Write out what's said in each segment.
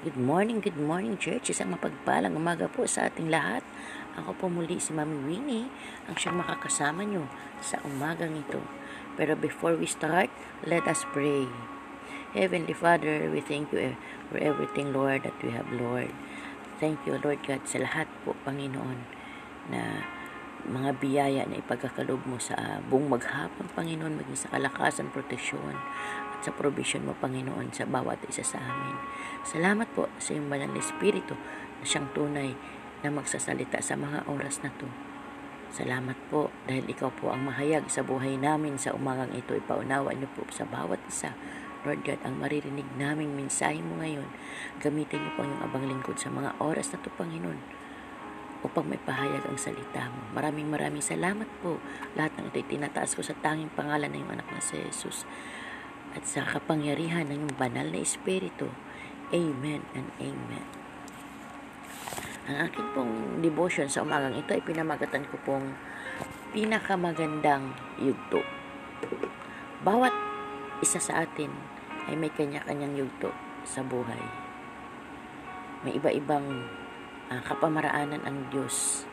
Good morning, good morning church. Isang mapagpalang umaga po sa ating lahat. Ako po muli si Mami Winnie, ang siyang makakasama nyo sa umagang ito. Pero before we start, let us pray. Heavenly Father, we thank you for everything, Lord, that we have, Lord. Thank you, Lord God, sa lahat po, Panginoon, na mga biyaya na ipagkakalob mo sa buong maghapon, Panginoon, maging sa kalakasan, proteksyon, sa provision mo, Panginoon, sa bawat isa sa amin. Salamat po sa iyong banal na Espiritu na siyang tunay na magsasalita sa mga oras na to. Salamat po dahil ikaw po ang mahayag sa buhay namin sa umagang ito. Ipaunawa niyo po sa bawat isa. Lord God, ang maririnig naming mensahe mo ngayon, gamitin niyo po ang abang lingkod sa mga oras na to, Panginoon, upang may pahayag ang salita mo. Maraming maraming salamat po. Lahat ng ito'y tinataas ko sa tanging pangalan ng iyong anak na si Jesus at sa kapangyarihan ng banal na Espiritu. Amen and Amen. Ang aking pong devotion sa umagang ito ay pinamagatan ko pong pinakamagandang yugto. Bawat isa sa atin ay may kanya-kanyang yugto sa buhay. May iba-ibang uh, kapamaraanan ang Diyos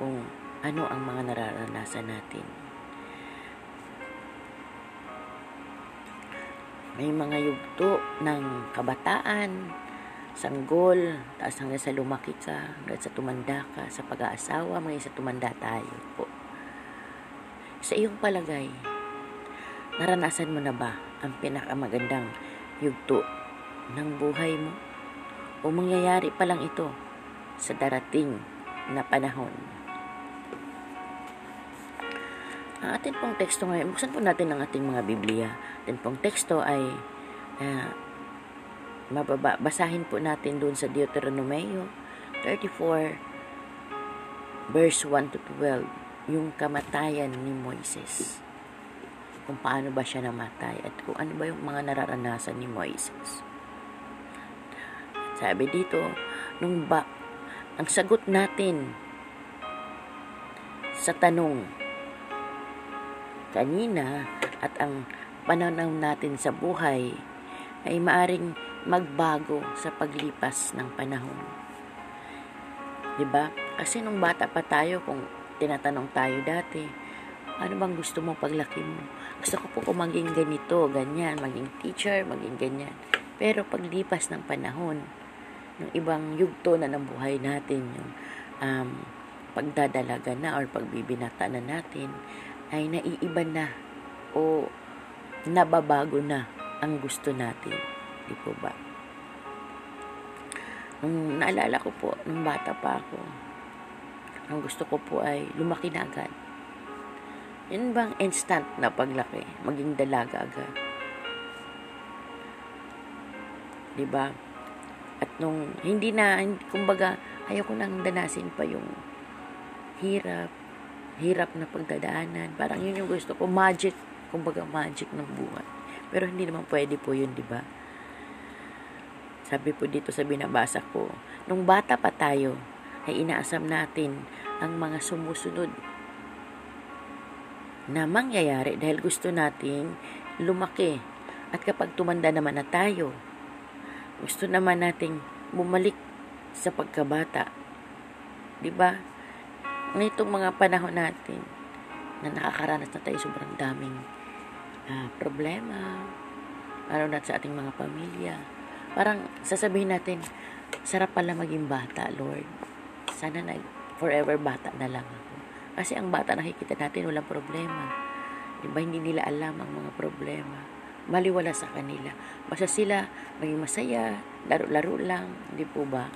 kung ano ang mga nararanasan natin. May mga yugto ng kabataan, sanggol, taas hanggang sa lumaki ka, hanggang sa tumanda ka, sa pag-aasawa, hanggang sa tumanda tayo po. Sa iyong palagay, naranasan mo na ba ang pinakamagandang yugto ng buhay mo? O mangyayari pa lang ito sa darating na panahon? Ang ating pong teksto ngayon, buksan po natin ang ating mga Biblia. Ating pong teksto ay uh, mababa, basahin po natin doon sa Deuteronomio 34 verse 1 to 12 yung kamatayan ni Moises kung paano ba siya namatay at kung ano ba yung mga nararanasan ni Moises sabi dito nung ba ang sagot natin sa tanong kanina at ang pananaw natin sa buhay ay maaring magbago sa paglipas ng panahon. 'Di ba? Kasi nung bata pa tayo kung tinatanong tayo dati, ano bang gusto mo paglaki mo? Gusto ko po kung maging ganito, ganyan, maging teacher, maging ganyan. Pero paglipas ng panahon, ng ibang yugto na ng buhay natin, yung um, pagdadalaga na or pagbibinata na natin, ay naiiba na o nababago na ang gusto natin. Di po ba? Nung naalala ko po, nung bata pa ako, ang gusto ko po ay lumaki na agad. Yun bang instant na paglaki? Maging dalaga agad. Di ba? At nung hindi na, kumbaga, ayaw ko nang danasin pa yung hirap, hirap na pagdadaanan. Parang yun yung gusto ko. Magic. Kumbaga magic ng buhay. Pero hindi naman pwede po yun, di ba? Sabi po dito sa binabasa ko, nung bata pa tayo, ay inaasam natin ang mga sumusunod na mangyayari dahil gusto nating lumaki. At kapag tumanda naman na tayo, gusto naman nating bumalik sa pagkabata. 'Di ba? Nitong mga panahon natin na nakakaranas na tayo sobrang daming uh, problema, lalo na sa ating mga pamilya. Parang sasabihin natin, sarap pala maging bata, Lord. Sana na forever bata na lang ako. Kasi ang bata nakikita natin walang problema. Diba hindi nila alam ang mga problema. Maliwala sa kanila. Basta sila maging masaya, laro-laro lang, hindi po ba?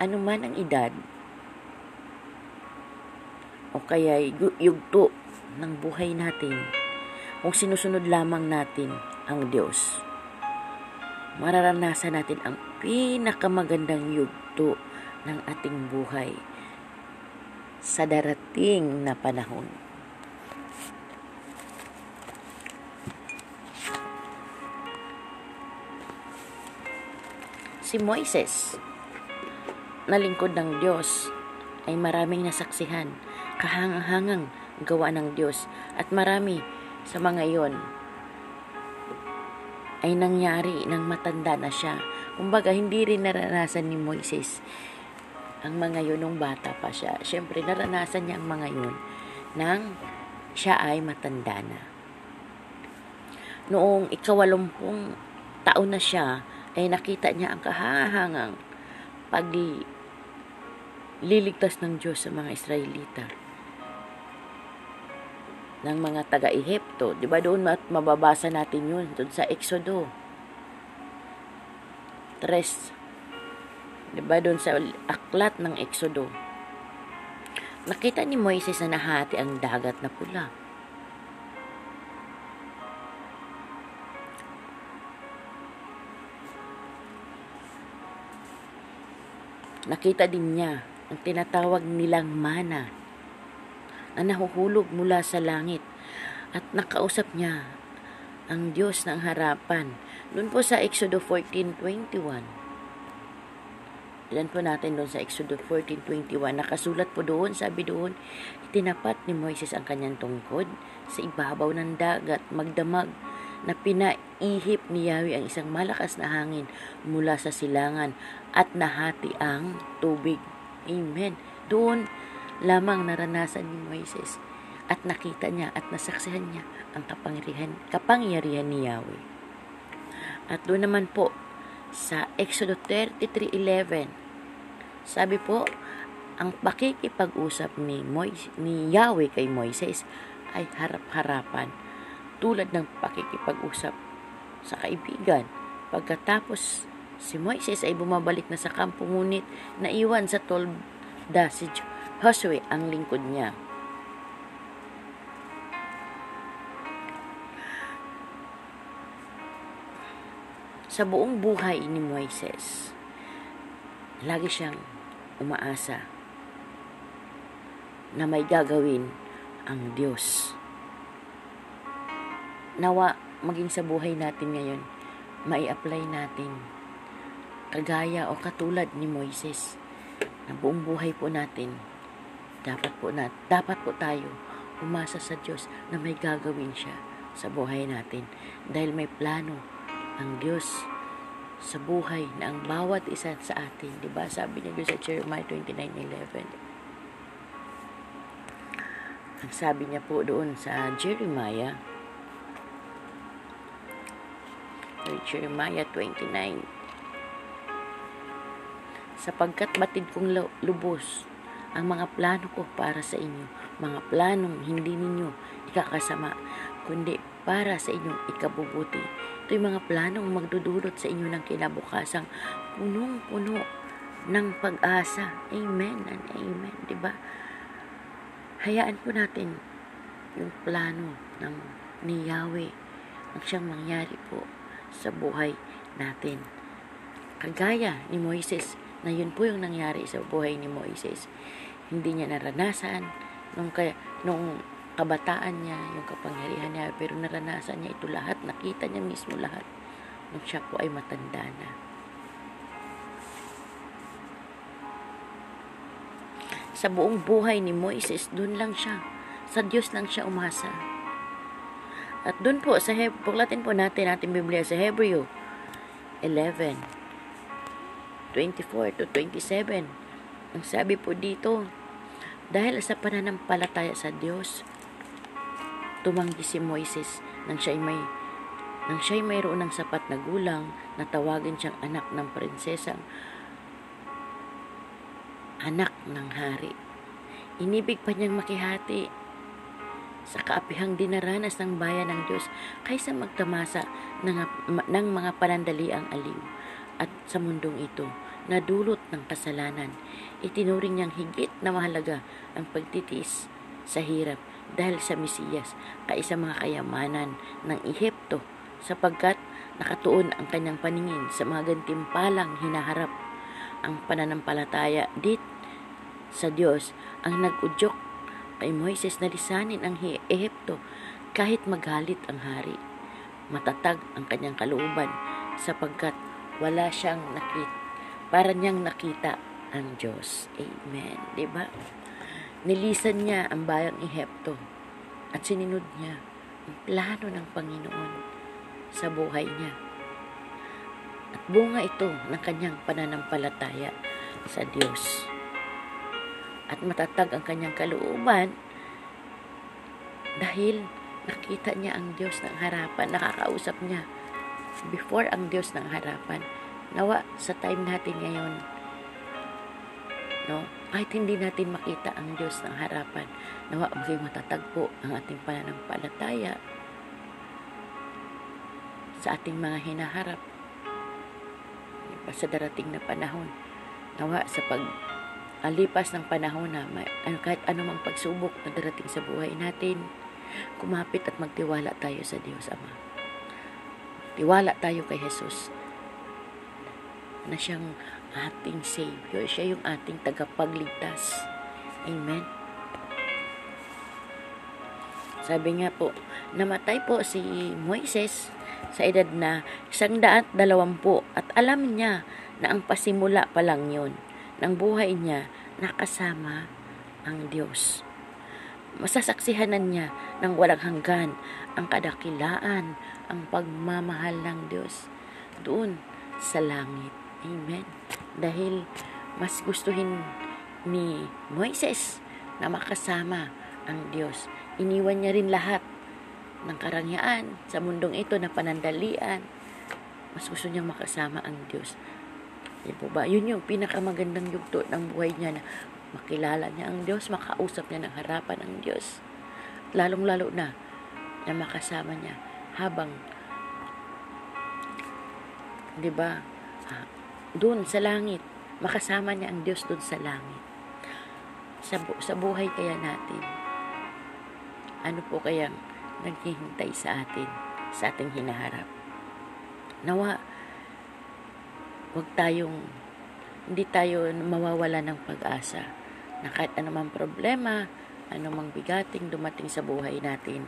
Anuman ang edad o kaya yugto ng buhay natin kung sinusunod lamang natin ang Diyos mararanasan natin ang pinakamagandang yugto ng ating buhay sa darating na panahon. Si Moises na lingkod ng Diyos ay maraming nasaksihan, kahangang-hangang gawa ng Diyos at marami sa mga iyon ay nangyari nang matanda na siya. Kumbaga, hindi rin naranasan ni Moises ang mga yun nung bata pa siya. Siyempre, naranasan niya ang mga yun nang siya ay matanda na. Noong ikawalumpung taon na siya, ay nakita niya ang kahangangang pagliligtas ng Diyos sa mga Israelita ng mga taga-Ehipto. Di ba doon mababasa natin yun, doon sa Exodo. Tres. Di ba doon sa aklat ng Exodo. Nakita ni Moises na nahati ang dagat na pula. Nakita din niya ang tinatawag nilang mana na nahuhulog mula sa langit at nakausap niya ang Diyos ng harapan. Doon po sa Exodo 14.21. Ilan po natin doon sa Exodo 14.21. Nakasulat po doon, sabi doon, itinapat ni Moises ang kanyang tungkod sa ibabaw ng dagat, magdamag na pinaihip ni Yahweh ang isang malakas na hangin mula sa silangan at nahati ang tubig. Amen. Doon lamang naranasan ni Moises at nakita niya at nasaksihan niya ang kapangyarihan, kapangyarihan ni Yahweh. At doon naman po sa Exodo 33:11 sabi po ang pakikipag-usap ni Moises, ni Yahweh kay Moises ay harap-harapan tulad ng pakikipag-usap sa kaibigan. Pagkatapos, si Moises ay bumabalik na sa kampo ngunit naiwan sa tolda si Josue ang lingkod niya. Sa buong buhay ni Moises, lagi siyang umaasa na may gagawin ang Diyos nawa maging sa buhay natin ngayon, mai-apply natin kagaya o katulad ni Moises na buong buhay po natin dapat po na dapat po tayo umasa sa Diyos na may gagawin siya sa buhay natin dahil may plano ang Diyos sa buhay na ang bawat isa sa atin, 'di ba? Sabi niya doon sa Jeremiah 29:11. Ang sabi niya po doon sa Jeremiah Jeremiah 29. Sapagkat batid kong lubos ang mga plano ko para sa inyo, mga planong hindi ninyo ikakasama, kundi para sa inyong ikabubuti. Ito yung mga planong magdudulot sa inyo ng kinabukasang punong-puno ng pag-asa. Amen and amen. ba? Diba? Hayaan po natin yung plano ng ni Yahweh ang siyang mangyari po sa buhay natin. Kagaya ni Moises, na yun po yung nangyari sa buhay ni Moises. Hindi niya naranasan nung, kaya, nung kabataan niya, yung kapangyarihan niya, pero naranasan niya ito lahat, nakita niya mismo lahat nung siya po ay matanda na. Sa buong buhay ni Moises, dun lang siya. Sa Diyos lang siya umasa. At doon po, sa Heb buklatin po natin ating Biblia sa Hebreo 11, 24 to 27. Ang sabi po dito, dahil sa pananampalataya sa Diyos, tumanggi si Moises nang siya'y may nang siya'y mayroon ng sapat na gulang na tawagin siyang anak ng prinsesang anak ng hari. Inibig pa niyang makihati sa kaapihang dinaranas ng bayan ng Diyos kaysa magtamasa ng, ng mga panandaliang aliw at sa mundong ito na dulot ng kasalanan. Itinuring niyang higit na mahalaga ang pagtitiis sa hirap dahil sa Mesiyas kaysa mga kayamanan ng Ehipto sapagkat nakatuon ang kanyang paningin sa mga gantimpalang hinaharap ang pananampalataya dit sa Diyos ang nag-udyok kay Moises na lisanin ang Ehipto kahit magalit ang hari. Matatag ang kanyang kalooban sapagkat wala siyang nakita, para niyang nakita ang Diyos. Amen. ba? Diba? Nilisan niya ang bayang Ehipto at sinunod niya ang plano ng Panginoon sa buhay niya. At bunga ito ng kanyang pananampalataya sa Diyos. At matatag ang kanyang kalooban dahil nakita niya ang Diyos ng harapan, nakakausap niya before ang Diyos ng harapan. Nawa sa time natin ngayon, no? Kahit hindi natin makita ang Diyos ng harapan, nawa maging matatagpo ang ating pananampalataya sa ating mga hinaharap diba, sa darating na panahon. Nawa sa pag alipas ng panahon na may, ano, kahit anumang pagsubok na darating sa buhay natin, kumapit at magtiwala tayo sa Diyos Ama. Tiwala tayo kay Jesus na siyang ating Savior. Siya yung ating tagapagligtas. Amen. Sabi nga po, namatay po si Moises sa edad na isang daat dalawampu at alam niya na ang pasimula pa lang yun ng buhay niya nakasama ang Diyos. Masasaksihanan niya ng walang hanggan ang kadakilaan, ang pagmamahal ng Diyos doon sa langit. Amen. Dahil mas gustuhin ni Moises na makasama ang Diyos. Iniwan niya rin lahat ng karangyaan sa mundong ito na panandalian. Mas gusto niyang makasama ang Diyos. Yan po ba? Yun yung pinakamagandang yugto ng buhay niya na makilala niya ang Diyos, makausap niya ng harapan ng Diyos. Lalong-lalo na na makasama niya habang 'di ba? doon sa langit, makasama niya ang Diyos doon sa langit. Sa, bu- sa buhay kaya natin, ano po kaya naghihintay sa atin, sa ating hinaharap? Nawa, huwag tayong, hindi tayo mawawala ng pag-asa na kahit anumang problema, anumang bigating dumating sa buhay natin,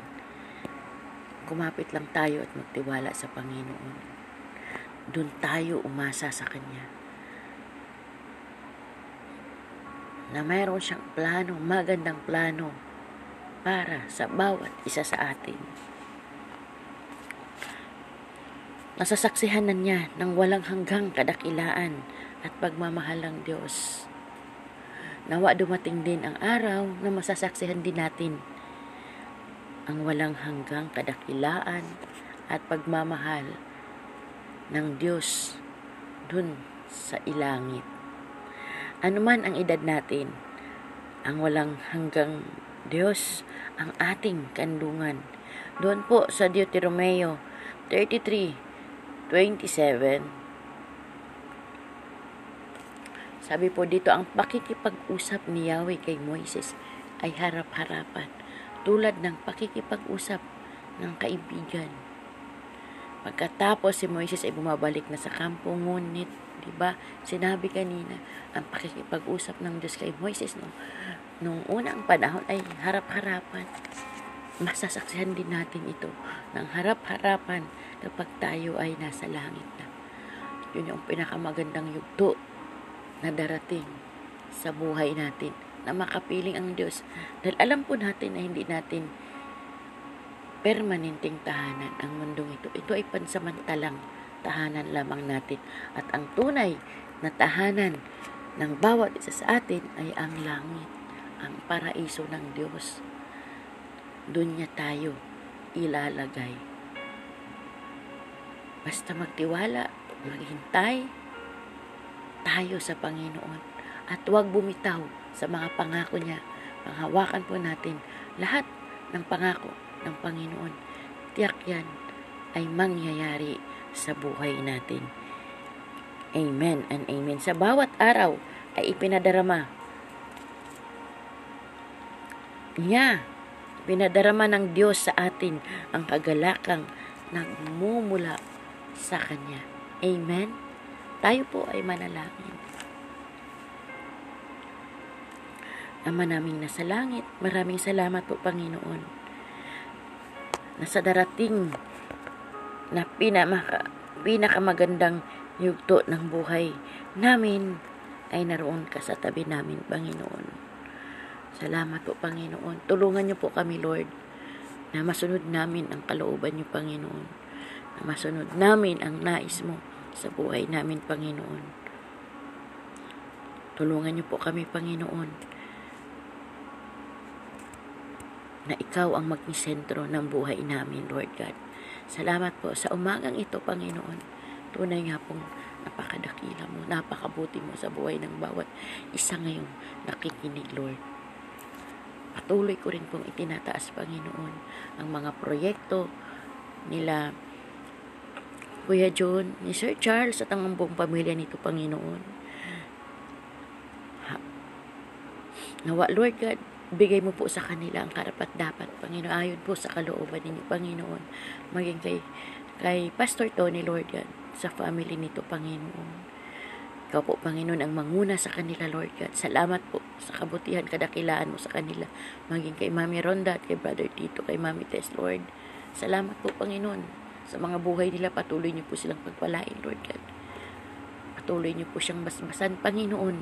kumapit lang tayo at magtiwala sa Panginoon doon tayo umasa sa Kanya. Na mayroon siyang plano, magandang plano para sa bawat isa sa atin. Nasasaksihan na niya ng walang hanggang kadakilaan at pagmamahal ng Diyos. Nawa dumating din ang araw na masasaksihan din natin ang walang hanggang kadakilaan at pagmamahal ng Diyos dun sa ilangit. Ano man ang edad natin, ang walang hanggang Diyos ang ating kandungan. Doon po sa Deuteronomeo 33:27 Sabi po dito, ang pakikipag-usap ni Yahweh kay Moises ay harap-harapan, tulad ng pakikipag-usap ng kaibigan Pagkatapos si Moises ay bumabalik na sa kampo, ngunit, di ba, sinabi kanina, ang pakikipag-usap ng Diyos kay Moises no, nung unang panahon ay harap-harapan. Masasaksihan din natin ito ng harap-harapan kapag tayo ay nasa langit na. Yun yung pinakamagandang yugto na darating sa buhay natin na makapiling ang Diyos. Dahil alam po natin na hindi natin permanenteng tahanan ang mundong ito. Ito ay pansamantalang tahanan lamang natin. At ang tunay na tahanan ng bawat isa sa atin ay ang langit, ang paraiso ng Diyos. Doon niya tayo ilalagay. Basta magtiwala, maghintay tayo sa Panginoon at huwag bumitaw sa mga pangako niya. Panghawakan po natin lahat ng pangako ng Panginoon. Tiyak yan ay mangyayari sa buhay natin. Amen and amen. Sa bawat araw ay ipinadarama niya, pinadarama ng Diyos sa atin ang kagalakang nagmumula sa Kanya. Amen? Tayo po ay manalangin. Ama naming nasa langit, maraming salamat po Panginoon na sa darating na pinamaka, pinakamagandang yugto ng buhay namin ay naroon ka sa tabi namin, Panginoon. Salamat po, Panginoon. Tulungan niyo po kami, Lord, na masunod namin ang kalooban niyo, Panginoon. Na masunod namin ang nais mo sa buhay namin, Panginoon. Tulungan niyo po kami, Panginoon, na ikaw ang maging sentro ng buhay namin, Lord God. Salamat po sa umagang ito, Panginoon. Tunay nga pong napakadakila mo, napakabuti mo sa buhay ng bawat isa ngayong nakikinig, Lord. Patuloy ko rin pong itinataas, Panginoon, ang mga proyekto nila Kuya John, ni Sir Charles at ang buong pamilya nito, Panginoon. Ha. Nawa, Lord God, bigay mo po sa kanila ang karapat dapat, Panginoon, ayon po sa kalooban ninyo, Panginoon, maging kay, kay Pastor Tony, Lord God, sa family nito, Panginoon. Ikaw po, Panginoon, ang manguna sa kanila, Lord God. Salamat po sa kabutihan, kadakilaan mo sa kanila. Maging kay Mami Ronda at kay Brother Tito, kay Mami Tess, Lord. Salamat po, Panginoon. Sa mga buhay nila, patuloy niyo po silang pagpalain, Lord God. Patuloy niyo po siyang basbasan, Panginoon,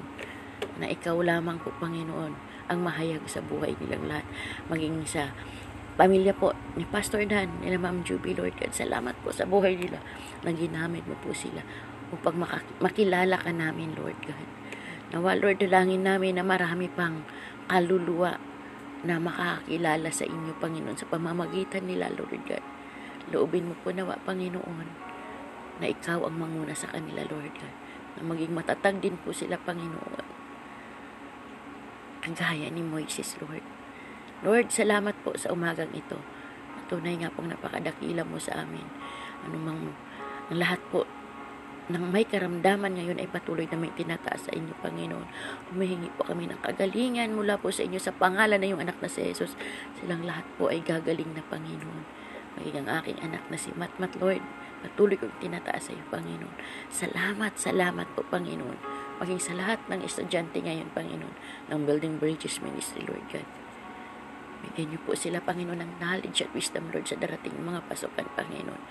na ikaw lamang po, Panginoon, ang mahayag sa buhay nilang lahat. Maging sa pamilya po ni Pastor Dan, nila Ma'am Juby, Lord God. Salamat po sa buhay nila na ginamit mo po sila upang makilala ka namin, Lord God. Nawa, Lord, dalangin namin na marami pang kaluluwa na makakakilala sa inyo, Panginoon, sa pamamagitan nila, Lord God. Loobin mo po nawa, Panginoon, na ikaw ang manguna sa kanila, Lord God. Na maging matatag din po sila, Panginoon. Kagaya ni Moises, Lord. Lord, salamat po sa umagang ito. Tunay nga pong napakadakila mo sa amin. Anumang ang lahat po nang may karamdaman ngayon ay patuloy na may tinataas sa inyo, Panginoon. Humihingi po kami ng kagalingan mula po sa inyo sa pangalan na yung anak na si Jesus. Silang lahat po ay gagaling na, Panginoon. Maging ang aking anak na si Matmat, Lord. Patuloy kong tinataas sa iyo, Panginoon. Salamat, salamat po, Panginoon. Maging sa lahat ng estudyante ngayon, Panginoon, ng Building Bridges Ministry, Lord God. Bigyan niyo po sila, Panginoon, ng knowledge at wisdom, Lord, sa darating mga pasukan, Panginoon.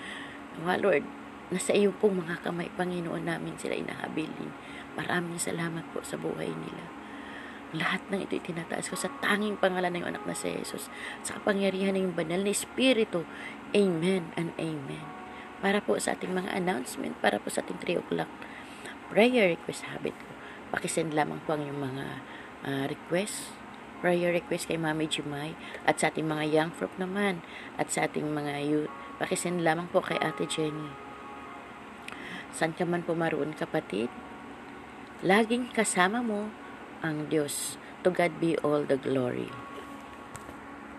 Nawa, Lord, nasa iyo pong mga kamay, Panginoon namin sila inahabilin. Maraming salamat po sa buhay nila. Lahat ng ito itinataas ko sa tanging pangalan ng anak na si Jesus. Sa kapangyarihan ng banal na Espiritu. Amen and Amen. Para po sa ating mga announcement, para po sa ating 3 o'clock prayer request habit ko. Pakisend lamang po ang yung mga uh, request prayer request kay Mami Jumay at sa ating mga young folk naman at sa ating mga youth. Pakisend lamang po kay Ate Jenny. San ka man pumaroon kapatid, laging kasama mo ang Diyos. To God be all the glory.